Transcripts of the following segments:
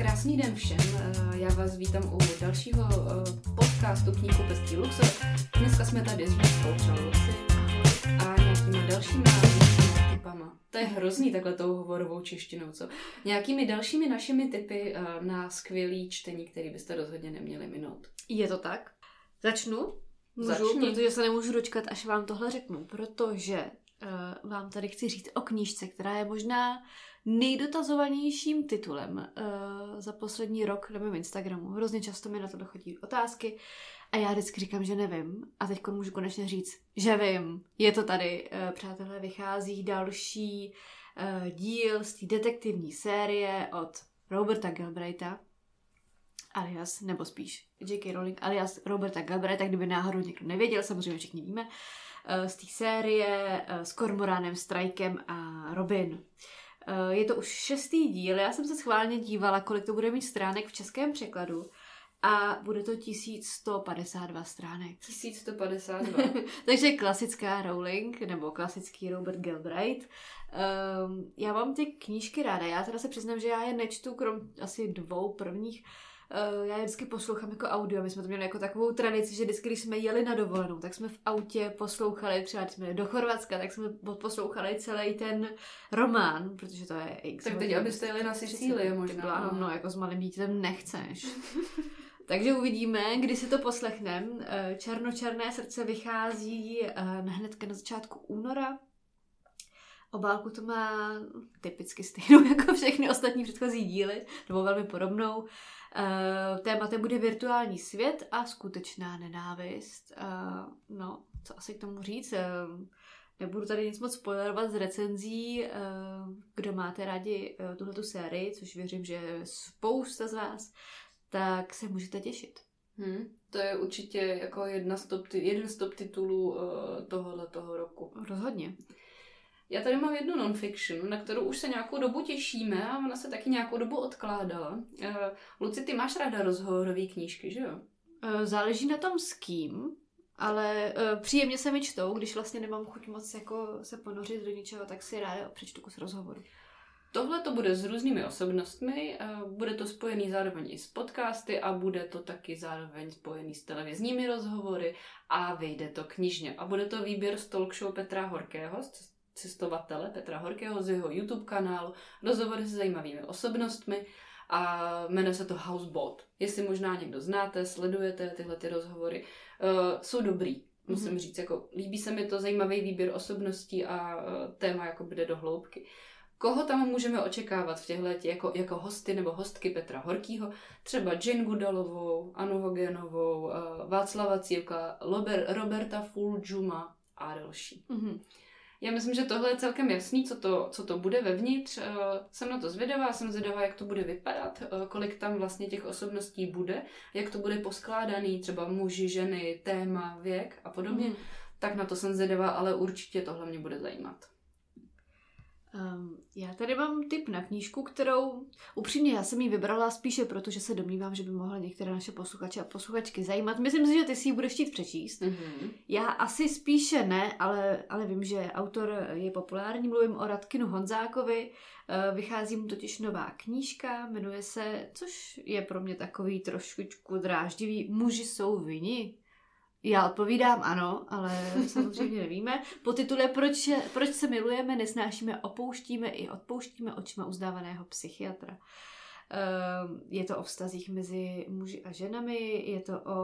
Krásný den všem, eh, já vás vítám u dalšího eh, podcastu Kníhku Pestý Luxor. Dneska jsme tady s Čaluci a nějakými dalšími typama. To je hrozný takhle tou hovorovou češtinou, co? Nějakými dalšími našimi typy eh, na skvělý čtení, který byste rozhodně neměli minout. Je to tak? Začnu? Můžu, Začni. protože se nemůžu dočkat, až vám tohle řeknu, protože uh, vám tady chci říct o knížce, která je možná nejdotazovanějším titulem uh, za poslední rok na mém Instagramu. Hrozně často mi na to dochodí otázky a já vždycky říkám, že nevím. A teď můžu konečně říct, že vím. Je to tady, uh, přátelé, vychází další uh, díl z té detektivní série od Roberta Galbraitha, alias, nebo spíš J.K. Rowling, alias Roberta Galbraitha, kdyby náhodou někdo nevěděl, samozřejmě všichni víme, z té série s Kormoránem, Strikem a Robin. Eh, Je to už šestý díl, já jsem se schválně dívala, kolik to bude mít stránek v českém překladu a bude to 1152 stránek. 1152. Takže klasická Rowling, nebo klasický Robert Galbraith. Um, já mám ty knížky ráda, já teda se přiznám, že já je nečtu, krom asi dvou prvních, Uh, já je vždycky poslouchám jako audio, my jsme to měli jako takovou tradici, že vždycky, když jsme jeli na dovolenou, tak jsme v autě poslouchali, třeba když jsme jeli do Chorvatska, tak jsme poslouchali celý ten román, protože to je x. tak teď, abyste jeli na Sicílii možná. Bláho, no, jako s malým dítětem nechceš. Takže uvidíme, kdy si to poslechneme. Eh, Černočerné srdce vychází eh, hned na začátku února. Obálku to má typicky stejnou jako všechny ostatní předchozí díly, nebo velmi podobnou. Uh, tématem bude virtuální svět a skutečná nenávist. Uh, no, co asi k tomu říct? Uh, nebudu tady nic moc spoilerovat z recenzí. Kdo máte rádi uh, tuhletu sérii, což věřím, že spousta z vás, tak se můžete těšit. Hmm, to je určitě jako jedna z top, jeden z top titulů uh, tohohle toho roku. Rozhodně. Já tady mám jednu non-fiction, na kterou už se nějakou dobu těšíme a ona se taky nějakou dobu odkládala. Uh, Luci, ty máš ráda rozhovorové knížky, že jo? Uh, záleží na tom s kým, ale uh, příjemně se mi čtou, když vlastně nemám chuť moc jako se ponořit do ničeho, tak si ráda přečtu kus rozhovoru. Tohle to bude s různými osobnostmi, bude to spojený zároveň i s podcasty a bude to taky zároveň spojený s televizními rozhovory a vyjde to knižně. A bude to výběr z talk show Petra Horkého, cestovatele Petra Horkého z jeho YouTube kanálu, rozhovory se zajímavými osobnostmi a jmenuje se to Houseboat. Jestli možná někdo znáte, sledujete tyhle ty rozhovory, uh, jsou dobrý. Musím mm-hmm. říct, jako líbí se mi to zajímavý výběr osobností a uh, téma jako bude do hloubky. Koho tam můžeme očekávat v těchto jako, jako hosty nebo hostky Petra Horkýho? Třeba Jane Gudalovou, Anu Hogenovou, uh, Václava Cívka, Roberta Fulžuma a další. Mm-hmm. Já myslím, že tohle je celkem jasný, co to, co to bude vevnitř. Uh, jsem na to zvědavá, jsem zvědavá, jak to bude vypadat, uh, kolik tam vlastně těch osobností bude, jak to bude poskládaný, třeba muži, ženy, téma, věk a podobně. Mm. Tak na to jsem zvědavá, ale určitě tohle mě bude zajímat. Um, já tady mám tip na knížku, kterou upřímně já jsem ji vybrala spíše proto, že se domnívám, že by mohla některé naše posluchače a posluchačky zajímat. Myslím si, že ty si ji budeš chtít přečíst. Mm-hmm. Já asi spíše ne, ale, ale vím, že autor je populární. Mluvím o Radkinu Honzákovi. Uh, vychází mu totiž nová knížka, jmenuje se, což je pro mě takový trošku dráždivý, Muži jsou vini. Já odpovídám ano, ale samozřejmě nevíme. Po titule proč, proč se milujeme, nesnášíme, opouštíme i odpouštíme očima uznávaného psychiatra. Ehm, je to o vztazích mezi muži a ženami, je to o,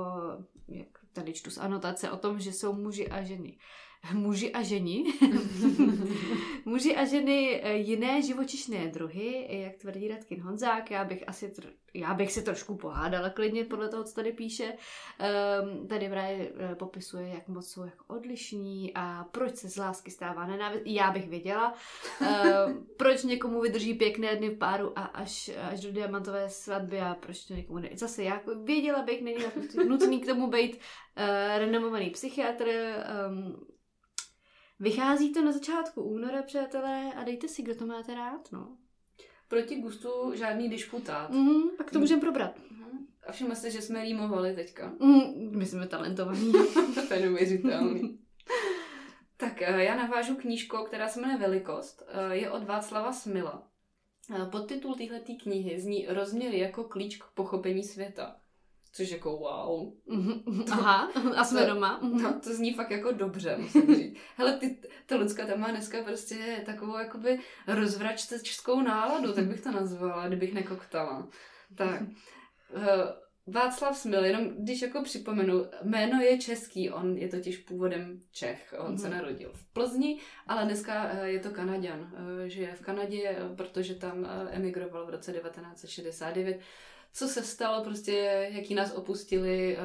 jak tady čtu z anotace, o tom, že jsou muži a ženy muži a ženi. muži a ženy eh, jiné živočišné druhy, jak tvrdí Radkin Honzák. Já bych asi tr- já bych si trošku pohádala klidně podle toho, co tady píše. Um, tady právě eh, popisuje, jak moc jsou jako odlišní a proč se z lásky stává nenávist. Já bych věděla, um, proč někomu vydrží pěkné dny v páru a až, až do diamantové svatby a proč to někomu ne. Zase já věděla bych, není nutný k tomu být uh, renomovaný psychiatr, um, Vychází to na začátku února, přátelé, a dejte si, kdo to máte rád, no. Proti gustu žádný disputát. Mm, pak to můžeme probrat. Mm. A všimla jste, že jsme rýmovali teďka. Mm, my jsme talentovaní. to je neuvěřitelný. tak eh, já navážu knížku, která se jmenuje Velikost. Eh, je od Václava Smila. Podtitul téhleté knihy zní Rozměry jako klíč k pochopení světa. Což jako wow. Aha, a jsme to, doma. No, to zní fakt jako dobře, musím říct. Hele, ty, ta Lucka tam má dneska prostě takovou jakoby rozvračteckou náladu, tak bych to nazvala, kdybych nekoktala. Tak, Václav Smil, jenom když jako připomenu, jméno je český, on je totiž původem Čech, on mm-hmm. se mhm. narodil v Plzni, ale dneska eh, je to Kanaděn, eh, žije v Kanadě, protože tam eh, emigroval v roce 1969. Co se stalo, prostě jaký nás opustili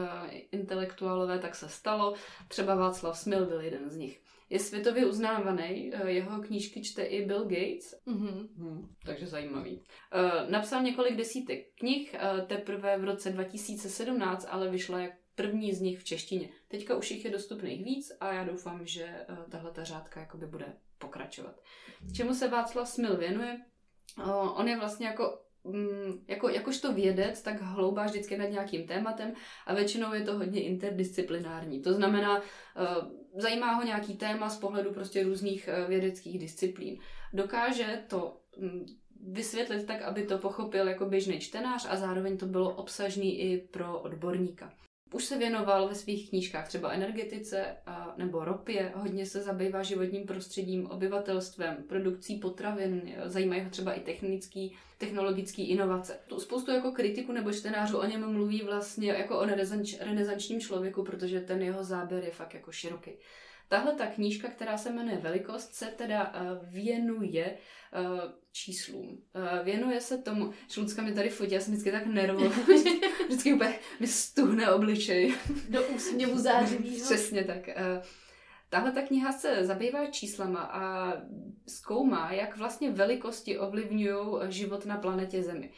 intelektuálové, tak se stalo. Třeba Václav Smil byl jeden z nich je světově uznávaný. Eh, jeho knížky čte i Bill Gates. Mm-hmm. Hmm, takže zajímavý. Eh, napsal několik desítek knih, teprve v roce 2017, ale vyšla jak první z nich v češtině. Teďka už jich je dostupných víc a já doufám, že tahle ta řádka jakoby bude pokračovat. Čemu se Václav Smil věnuje? On je vlastně jako jako, jakožto vědec, tak hloubá vždycky nad nějakým tématem a většinou je to hodně interdisciplinární. To znamená, uh, zajímá ho nějaký téma z pohledu prostě různých uh, vědeckých disciplín. Dokáže to um, vysvětlit tak, aby to pochopil jako běžný čtenář a zároveň to bylo obsažný i pro odborníka. Už se věnoval ve svých knížkách třeba energetice a, nebo ropě, hodně se zabývá životním prostředím, obyvatelstvem, produkcí potravin, zajímají ho třeba i technický, technologický inovace. Tu spoustu jako kritiku nebo čtenářů o něm mluví vlastně jako o renesančním člověku, protože ten jeho záběr je fakt jako široký. Tahle ta knížka, která se jmenuje Velikost, se teda uh, věnuje uh, číslům. Uh, věnuje se tomu, že mi tady fotí, já jsem vždycky tak nervová, vždycky úplně mi stuhne obličej. Do úsměvu zářivý. Přesně tak. Uh, Tahle ta kniha se zabývá číslama a zkoumá, jak vlastně velikosti ovlivňují život na planetě Zemi.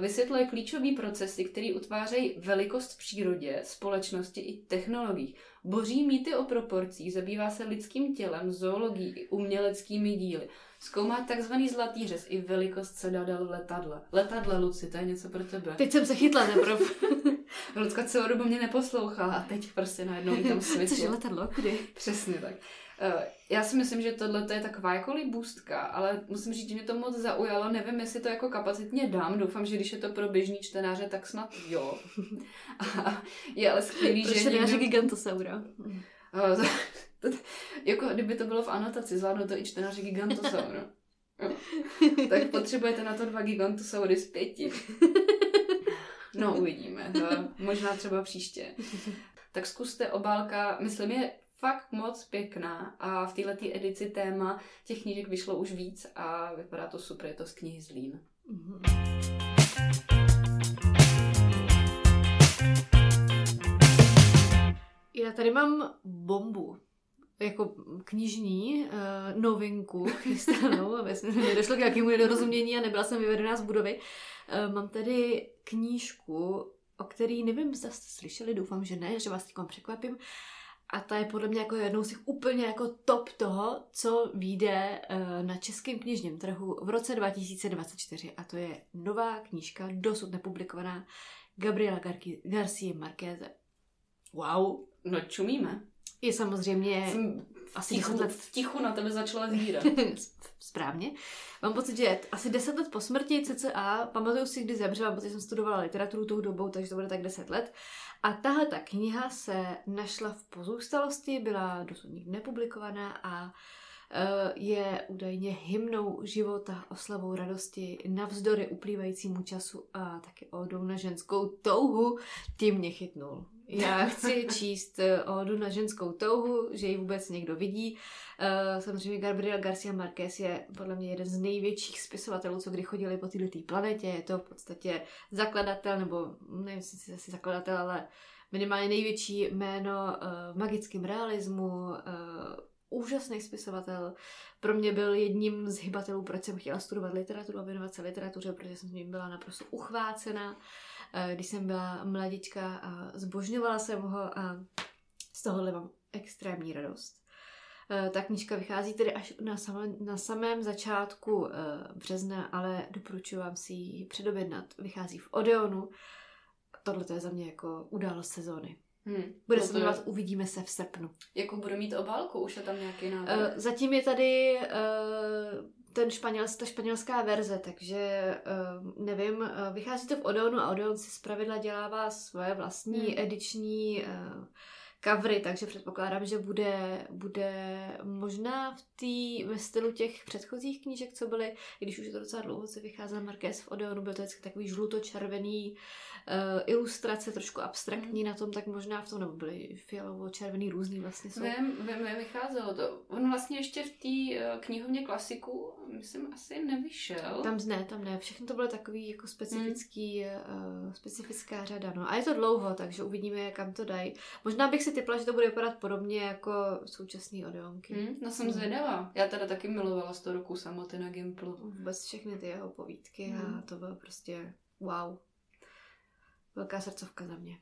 Vysvětluje klíčové procesy, které utvářejí velikost v přírodě, společnosti i technologiích. Boří mýty o proporcích, zabývá se lidským tělem, zoologií i uměleckými díly. Zkoumá takzvaný zlatý řez i velikost sedadel v letadle. Letadle, Luci, to je něco pro tebe. Teď jsem se chytla teprve. Lucka celou dobu mě neposlouchala a teď prostě najednou tam světlo. Což letadlo, kdy? Přesně tak. Eh, já si myslím, že tohle je taková jako libůstka, ale musím říct, že mě to moc zaujalo. Nevím, jestli to jako kapacitně dám. Doufám, že když je to pro běžný čtenáře, tak snad jo. A je ale skvělý, Proč že... Proč někdo... gigantosaura? Uh, jako kdyby to bylo v anotaci, zvládnou to i čtenáři gigantosaura. tak potřebujete na to dva gigantosaury z pěti. No, uvidíme. To možná třeba příště. Tak zkuste obálka, myslím, je fakt moc pěkná a v této edici téma těch knížek vyšlo už víc a vypadá to super, je to z knihy Zlín. Mm-hmm. Já tady mám bombu jako knižní uh, novinku chystanou, aby mi došlo k nějakému nedorozumění a nebyla jsem vyvedená z budovy. Uh, mám tady knížku, o který nevím, zda jste slyšeli, doufám, že ne, že vás teď překvapím. A ta je podle mě jako jednou z těch úplně jako top toho, co vyjde uh, na českém knižním trhu v roce 2024. A to je nová knížka, dosud nepublikovaná, Gabriela Gar- Garcia Marqueze. Wow. No čumíme. Je samozřejmě Jsem asi tichu, 10 let... V tichu na tebe začala zvírat. Správně. Mám pocit, že asi 10 let po smrti CCA, pamatuju si, kdy zemřela, protože jsem studovala literaturu tou dobou, takže to bude tak 10 let. A tahle ta kniha se našla v pozůstalosti, byla dosud nikdy nepublikovaná a e, je údajně hymnou života, oslavou radosti navzdory uplývajícímu času a taky odou na ženskou touhu, tím mě chytnul. Já chci číst eh, odu na ženskou touhu, že ji vůbec někdo vidí. Uh, samozřejmě Gabriel Garcia Marquez je podle mě jeden z největších spisovatelů, co kdy chodili po této planetě. Je to v podstatě zakladatel, nebo nevím, jestli asi zakladatel, ale minimálně největší jméno uh, v magickém realismu, úžasný spisovatel. Pro mě byl jedním z hybatelů, proč jsem chtěla studovat literaturu a věnovat se literatuře, protože jsem s ním byla naprosto uchvácena. Eh, když jsem byla mladička a zbožňovala jsem ho a z tohohle mám extrémní radost. Eh, ta knížka vychází tedy až na, samém, na samém začátku eh, března, ale doporučuji vám si ji předobjednat. Vychází v Odeonu. Tohle je za mě jako událost sezóny. Hmm, Bude se jmenovat Uvidíme se v srpnu. Jakou bude mít obálku? Už je tam nějaký návrh? Uh, zatím je tady uh, ten španěl, ta španělská verze, takže uh, nevím, uh, vychází to v Odeonu a Odeon si zpravidla dělává svoje vlastní hmm. ediční uh, covery, takže předpokládám, že bude, bude možná v tý, ve stylu těch předchozích knížek, co byly, i když už je to docela dlouho, se vycházel Marquez v Odeonu, byl to vždycky takový žluto-červený uh, ilustrace, trošku abstraktní mm. na tom, tak možná v tom, nebo byly fialovo-červený různý vlastně jsou. Vím, vím, vím, vycházelo to. On vlastně ještě v té uh, knihovně klasiku, myslím, asi nevyšel. Tam ne, tam ne. Všechno to bylo takový jako specifický, mm. uh, specifická řada, no. A je to dlouho, takže uvidíme, kam to dají. Možná bych si typla, že to bude vypadat podobně jako současné Odeonky. Mm, no jsem mm. zvědavá. Já teda taky milovala 100 roku samoty na Gimplu. Vůbec všechny ty jeho povídky mm. a hmm. to bylo prostě wow. Velká srdcovka za mě.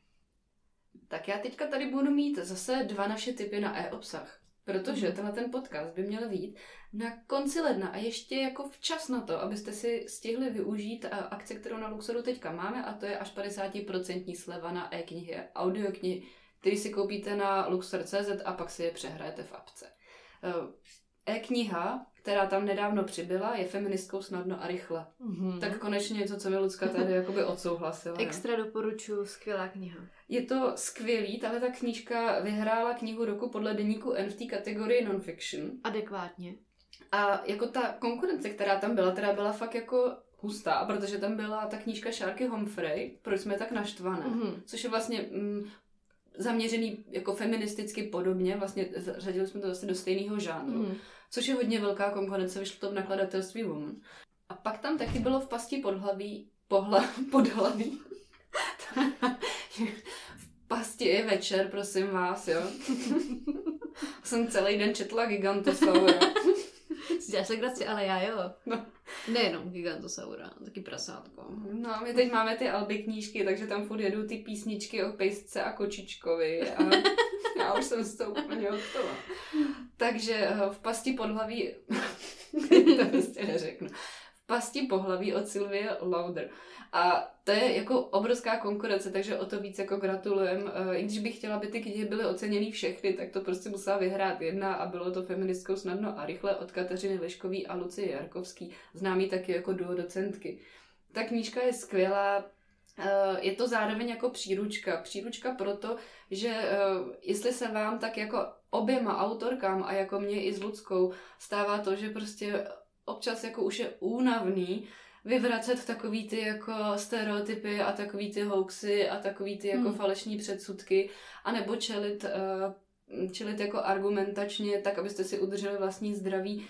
Tak já teďka tady budu mít zase dva naše typy na e-obsah. Protože mm. tenhle ten podcast by měl být na konci ledna a ještě jako včas na to, abyste si stihli využít akce, kterou na Luxoru teďka máme a to je až 50% sleva na e-knihy, audioknihy, který si koupíte na luxor.cz a pak si je přehrajete v apce. E-kniha která tam nedávno přibyla, je feministkou snadno a rychle. Mm-hmm. Tak konečně něco, co mi Lucka tady jakoby odsouhlasila. Extra doporučuji, skvělá kniha. Je to skvělý, tahle ta knížka vyhrála knihu roku podle deníku N v té kategorii non-fiction. Adekvátně. A jako ta konkurence, která tam byla, teda byla fakt jako hustá, protože tam byla ta knížka Šárky Humphrey, proč jsme tak naštvané, mm-hmm. což je vlastně mm, zaměřený jako feministicky podobně, vlastně řadili jsme to zase do stejného žánru. Mm což je hodně velká konkurence, vyšlo to v nakladatelství Woman. A pak tam taky bylo v pasti podhlaví, pohla, podhlaví. v pasti je večer, prosím vás, jo. Jsem celý den četla Gigantosaura. Děláš legraci, ale já jo. No. Nejenom Gigantosaura, taky prasátko. No a my teď máme ty Alby knížky, takže tam furt jedou ty písničky o pejsce a kočičkovi. A já už jsem z toho úplně hotová. Takže eh, v pasti podhlaví, to prostě neřeknu, pasti pohlaví od Sylvie Lauder. A to je jako obrovská konkurence, takže o to víc jako gratulujem. Eh, I když bych chtěla, aby ty knihy byly oceněny všechny, tak to prostě musela vyhrát jedna a bylo to feministkou snadno a rychle od Kateřiny Leškový a Lucie Jarkovský, známý taky jako duo docentky. Ta knížka je skvělá, Eh, je to zároveň jako příručka. Příručka proto, že eh, jestli se vám tak jako oběma autorkám a jako mě i s Ludskou stává to, že prostě občas jako už je únavný vyvracet takový ty jako stereotypy a takový ty hoaxy a takový ty jako hmm. falešní předsudky a nebo čelit, uh, čelit jako argumentačně tak, abyste si udrželi vlastní zdraví,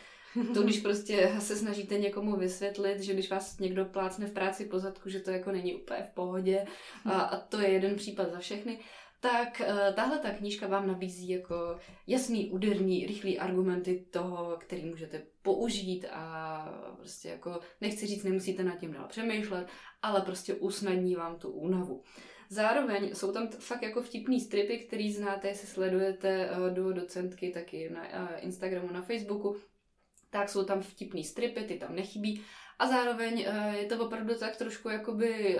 to, když prostě se snažíte někomu vysvětlit, že když vás někdo plácne v práci po zadku, že to jako není úplně v pohodě. A, a to je jeden případ za všechny, tak uh, tahle ta knížka vám nabízí jako jasný, úderný, rychlý argumenty toho, který můžete použít a prostě jako, nechci říct, nemusíte nad tím dál přemýšlet, ale prostě usnadní vám tu únavu. Zároveň jsou tam fakt jako vtipný stripy, který znáte, jestli sledujete uh, do docentky taky na uh, Instagramu, na Facebooku, tak jsou tam vtipný stripy, ty tam nechybí. A zároveň je to opravdu tak trošku jakoby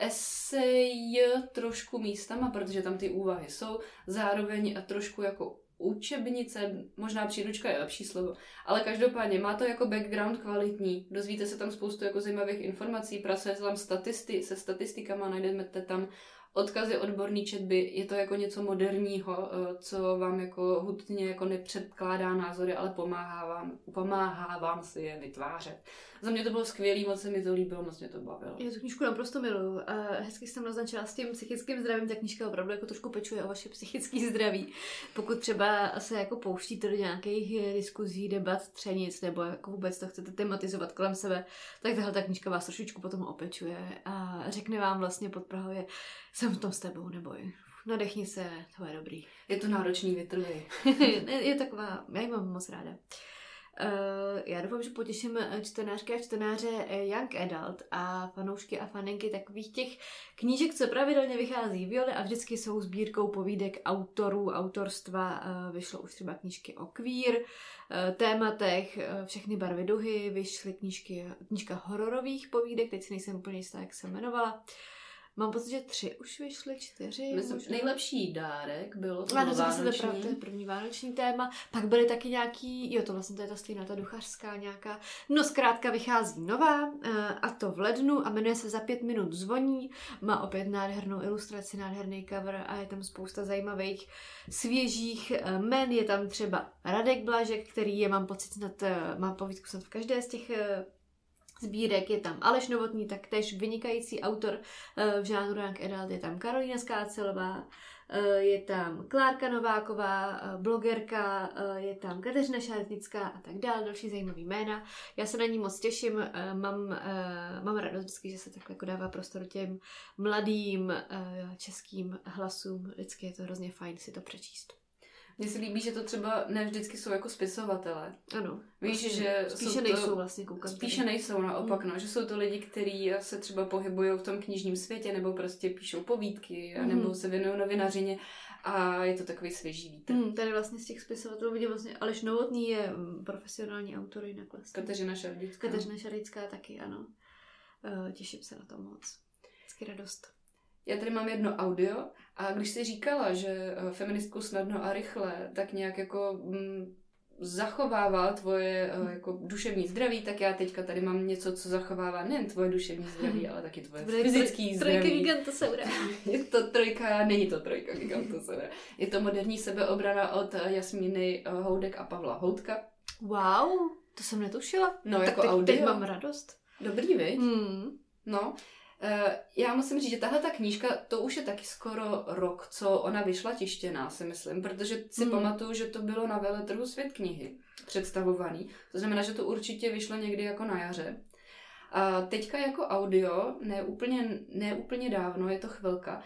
esej trošku místama, protože tam ty úvahy jsou. Zároveň trošku jako učebnice, možná příručka je lepší slovo, ale každopádně má to jako background kvalitní, dozvíte se tam spoustu jako zajímavých informací, pracuje se tam statisty, se statistikama, najdeme tam odkazy odborný četby, je to jako něco moderního, eh, co vám jako hutně jako nepředkládá názory, ale pomáhá vám, pomáhá vám si je vytvářet. Za mě to bylo skvělé, moc se mi to líbilo, moc mě to bavilo. Já tu knížku naprosto miluju. A hezky jsem naznačila s tím psychickým zdravím, ta knížka opravdu jako trošku pečuje o vaše psychické zdraví. Pokud třeba se jako pouštíte do nějakých diskuzí, debat, třenic, nebo jako vůbec to chcete tematizovat kolem sebe, tak tahle ta knížka vás trošičku potom opečuje a řekne vám vlastně pod Prahově, jsem v tom s tebou, neboj. Nadechni se, to je dobrý. Je to náročný, vytrvej. je taková, já ji mám moc ráda. Uh, já doufám, že potěším čtenářky a čtenáře eh, Young Adult a fanoušky a faninky takových těch knížek, co pravidelně vychází Violy a vždycky jsou sbírkou povídek autorů, autorstva. Vyšlo už třeba knížky o uh, tématech, všechny barvy duhy, vyšly knížky, knížka hororových povídek, teď si nejsem úplně jistá, jak se jmenovala. Mám pocit, že tři už vyšly, čtyři. Myslím, možná. nejlepší dárek bylo to Ano, bylo vánoční. pravda, to je první vánoční téma. Pak byly taky nějaký, jo, to vlastně to je ta stejná, ta duchařská nějaká. No zkrátka vychází nová eh, a to v lednu a jmenuje se Za pět minut zvoní. Má opět nádhernou ilustraci, nádherný cover a je tam spousta zajímavých svěžích eh, men. Je tam třeba Radek Blažek, který je, mám pocit, snad, eh, má povídku snad v každé z těch sbírek. Je tam Aleš Novotný, taktéž vynikající autor eh, v žánru Young Adult. Je tam Karolína Skácelová, eh, je tam Klárka Nováková, eh, blogerka, je tam Kateřina Šaretnická a tak dále, další zajímavý jména. Já se na ní moc těším, mám, mám radost vždycky, že se takhle jako dává prostor těm mladým českým hlasům. Vždycky je to hrozně fajn si to přečíst. Mně se líbí, že to třeba ne vždycky jsou jako spisovatele. Ano. Víš, vlastně že spíše jsou to- nejsou vlastně koukám. Spíše tady. nejsou, naopak, Mm. no, že jsou to lidi, kteří se třeba pohybují v tom knižním světě, nebo prostě píšou povídky, Mhm. nebo se věnují novinařině a je to takový svěží vítr. Hmm, tady vlastně z těch spisovatelů vidím vlastně Aleš Novotný je mm, profesionální autor jinak vlastně. Kateřina Šardická. Kateřina Šarická taky, ano. Eh, těším se na to moc. Vždycky radost. Já tady mám jedno audio a když jsi říkala, že eh, feministku snadno a rychle tak nějak jako mm, zachovává tvoje eh, jako duševní zdraví, tak já teďka tady mám něco, co zachovává nejen tvoje duševní zdraví, ale taky tvoje Bude fyzický troj- zdraví. Trojka gigantosaura. Je to trojka, není to trojka gigantosaura. Je to moderní sebeobrana od eh, Jasmíny Houdek a Pavla Houdka. Wow, to jsem netušila. No, tak jako teď, audio. teď mám radost. Dobrý, viď? Hmm. No, já musím říct, že tahle ta knížka, to už je taky skoro rok, co ona vyšla tištěná, si myslím, protože si Hmm. pamatuju, že to bylo na veletrhu Svět knihy představovaný. To znamená, že to určitě vyšlo někdy jako na jaře. A teďka jako audio, ne úplně, ne úplně dávno, je to chvilka.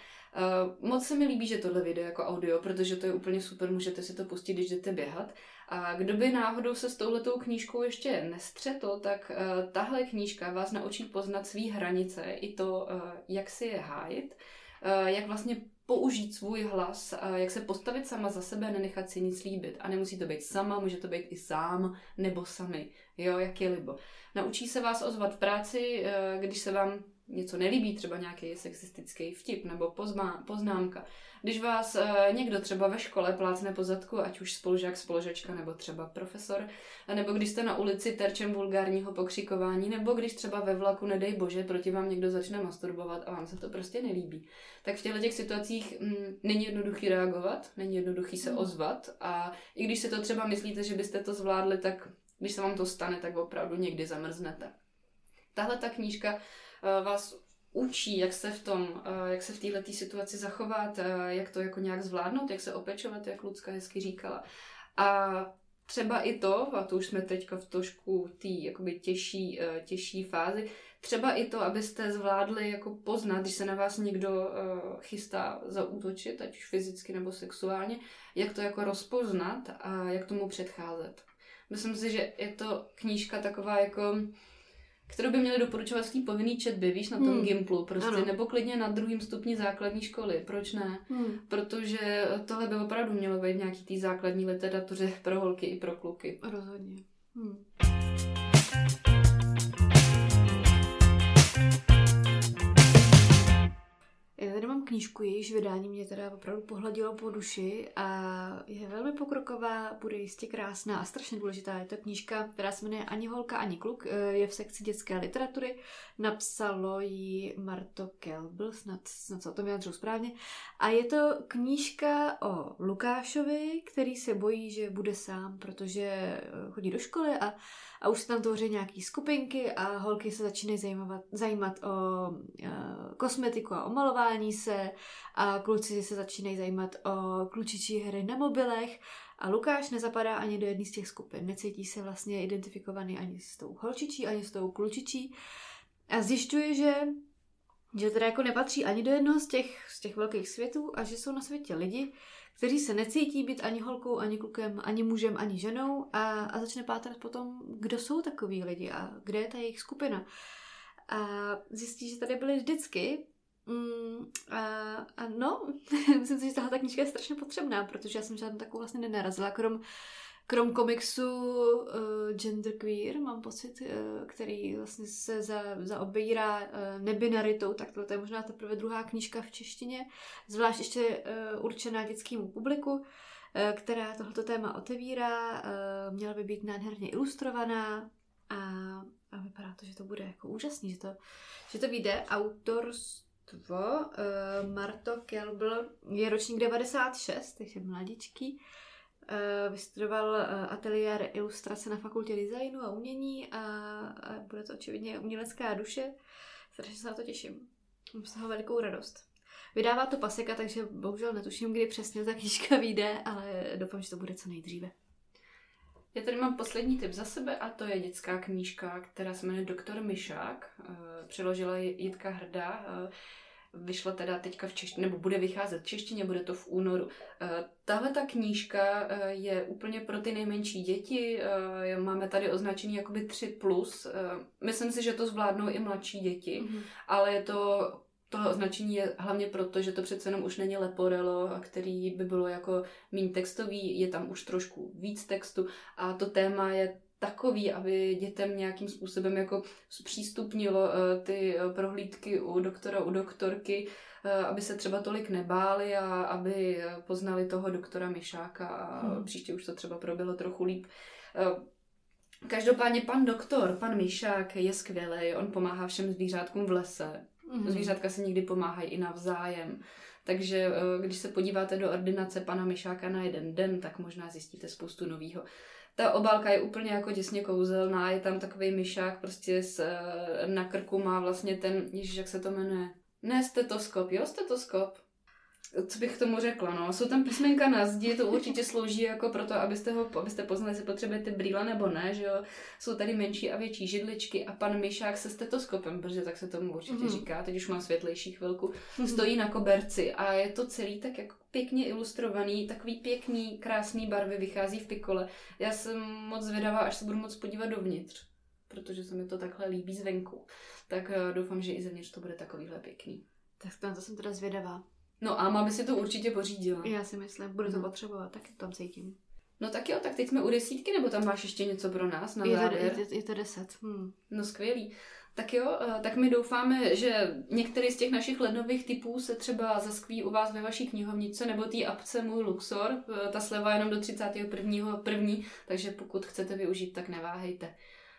Uh, moc se mi líbí, že tohle vyjde jako audio, protože to je úplně super, můžete si to pustit, když jdete běhat. A kdo by náhodou se s touhletou knížkou ještě nestřetl, tak uh, tahle knížka vás naučí poznat svý hranice, i to, uh, jak si je hájit, uh, jak vlastně použít svůj hlas, jak se postavit sama za sebe, nenechat si nic líbit. A nemusí to být sama, může to být i sám nebo sami, jo, jak je libo. Naučí se vás ozvat v práci, když se vám něco nelíbí, třeba nějaký sexistický vtip nebo pozmá, poznámka. Když vás e, někdo třeba ve škole plácne po zadku, ať už spolužák, spolužačka nebo třeba profesor, nebo když jste na ulici terčem vulgárního pokřikování, nebo když třeba ve vlaku, nedej bože, proti vám někdo začne masturbovat a vám se to prostě nelíbí. Tak v těchto těch situacích mm, není jednoduchý reagovat, není jednoduchý se Mm. ozvat a i když si to třeba myslíte, že byste to zvládli, tak když se vám to stane, tak opravdu někdy zamrznete. Tahle ta knížka vás učí, jak se v tom, eh, jak se v této situaci zachovat, eh, jak to jako nějak zvládnout, jak se opečovat, jak Lucka hezky říkala. A třeba i to, a to už jsme teďka v trošku té jakoby těžší, eh, těžší fázi, třeba i to, abyste zvládli jako poznat, když se na vás někdo eh, chystá zaútočit, ať už fyzicky nebo sexuálně, jak to jako rozpoznat a jak tomu předcházet. Myslím si, že je to knížka taková jako kterou by měli doporučovat v té povinný četbě, víš, na tom Hmm. Gimplu, prostě, Ano. ano. nebo klidně na druhém stupni základní školy, proč ne? Hmm. Protože tohle by opravdu mělo být nějaký té základní literatuře pro holky i pro kluky. Rozhodně. Hmm. Já tady mám knížku, jejíž vydání mě teda opravdu pohladilo po duši a je velmi pokroková, bude jistě krásná a strašně důležitá. Je to knížka, která se jmenuje Ani holka, ani kluk, eh, je v sekci dětské literatury. Napsalo ji Marto Kelbl, snad, snad se o tom vyjadřil správně. A je to knížka o Lukášovi, který se bojí, že bude sám, protože eh, chodí do školy a, a už se tam tvoří nějaký skupinky a holky se začínají zajímat, zajímat o uh, kosmetiku a o malování se. A kluci se začínají zajímat o klučičí hry na mobilech. A Lukáš nezapadá ani do jedné z těch skupin. Necítí se vlastně identifikovaný ani s tou holčičí, ani s tou klučičí. A zjišťuje, že že teda jako nepatří ani do jednoho z těch, z těch velkých světů a že jsou na světě lidi, kteří se necítí být ani holkou, ani klukem, ani mužem, ani ženou a, a začne pátrat potom, kdo jsou takový lidi a kde je ta jejich skupina. A zjistí, že tady byly vždycky. Mm, a, a no, myslím si, že tahle ta knížka je strašně potřebná, protože já jsem žádnou takovou vlastně nenarazila, krom krom komiksu uh, Genderqueer, mám pocit, uh, který vlastně se za, zaobírá uh, nebinaritou, tak to je možná teprve druhá knížka v češtině, zvlášť ještě uh, určená dětskému publiku, uh, která tohoto téma otevírá. Uh, měla by být nádherně ilustrovaná a, a vypadá to, že to bude jako úžasný, že to, že to vyjde. Autorstvo uh, Marto Kelbl je ročník 96, takže mladičký. Uh, vystudoval uh, ateliér ilustrace na fakultě designu a umění a, bude to očividně umělecká duše. Strašně se na to těším. Mám z toho velikou radost. Vydává to paseka, takže bohužel netuším, kdy přesně ta knížka vyjde, ale doufám, že to bude co nejdříve. Já tady mám poslední tip za sebe a to je dětská knížka, která se jmenuje Doktor Myšák. Přeložila Jitka Hrdá vyšla teda teďka v češtině, nebo bude vycházet v češtině, bude to v únoru. Eh, tahle ta knížka eh, je úplně pro ty nejmenší děti, eh, máme tady označení jakoby 3+, plus. myslím si, že to zvládnou i mladší děti, mm-hmm. ale je to tohle označení je hlavně proto, že to přece jenom už není Leporello, který by bylo jako méně textový, je tam už trošku víc textu a to téma je takový, aby dětem nějakým způsobem jako zpřístupnilo eh, ty eh, prohlídky u doktora, u doktorky, eh, aby se třeba tolik nebáli a aby poznali toho doktora Myšáka a hmm. příště už to třeba proběhlo trochu líp. Každopádně pan doktor, pan Myšák je skvělý, on pomáhá všem zvířátkům v lese. Mm-hmm. Zvířátka si někdy pomáhají i navzájem. Takže když se podíváte do ordinace pana Myšáka na jeden den, tak možná zjistíte spoustu nového. Ta obálka je úplně jako těsně kouzelná, je tam takový myšák prostě s, eh, na krku má vlastně ten, ježiš, jak se to jmenuje? Ne stetoskop, jo, stetoskop co bych k tomu řekla, no. Jsou tam písmenka na zdi, to určitě slouží jako proto, abyste, ho, abyste poznali, jestli potřebujete brýle nebo ne, že jo. Jsou tady menší a větší židličky a pan Myšák se stetoskopem, protože tak se tomu určitě mm. říká, teď už mám světlejší chvilku, mm. stojí na koberci a je to celý tak jako pěkně ilustrovaný, takový pěkný, krásný barvy, vychází v pikole. Já jsem moc zvědavá, až se budu moc podívat dovnitř, protože se mi to takhle líbí zvenku. Tak eh, doufám, že i zevnitř to bude takovýhle pěkný. Tak na to jsem teda zvědavá. No a má by si to určitě pořídila. Já si myslím, bude to no. potřebovat, tak tam cítím. No tak jo, tak teď jsme u desítky, nebo tam máš ještě něco pro nás na je závěr? To, je, to, je to deset. Hmm. No skvělý. Tak jo, eh, tak my doufáme, že některý z těch našich lednových typů se třeba zaskví u vás ve vaší knihovnice nebo té apce Můj Luxor. Eh, ta sleva jenom do 31. první, takže pokud chcete využít, tak neváhejte.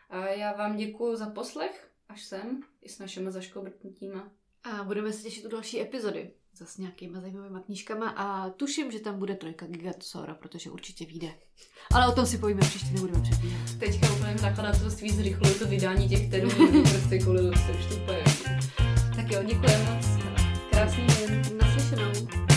A já vám děkuji za poslech, až sem, i s našimi zaškobrtnutíma. A budeme se těšit u další epizody s nějakýma zajímavými knížkami a tuším, že tam bude trojka Gigatsora, protože určitě vyjde. Ale o tom si povíme příště, nebudeme předbíhat. Teďka úplně nakladatelství zrychluje to vydání těch termínů, prostě kvůli úplně. Tak jo, děkujeme moc. Krásný den. Naslyšenou.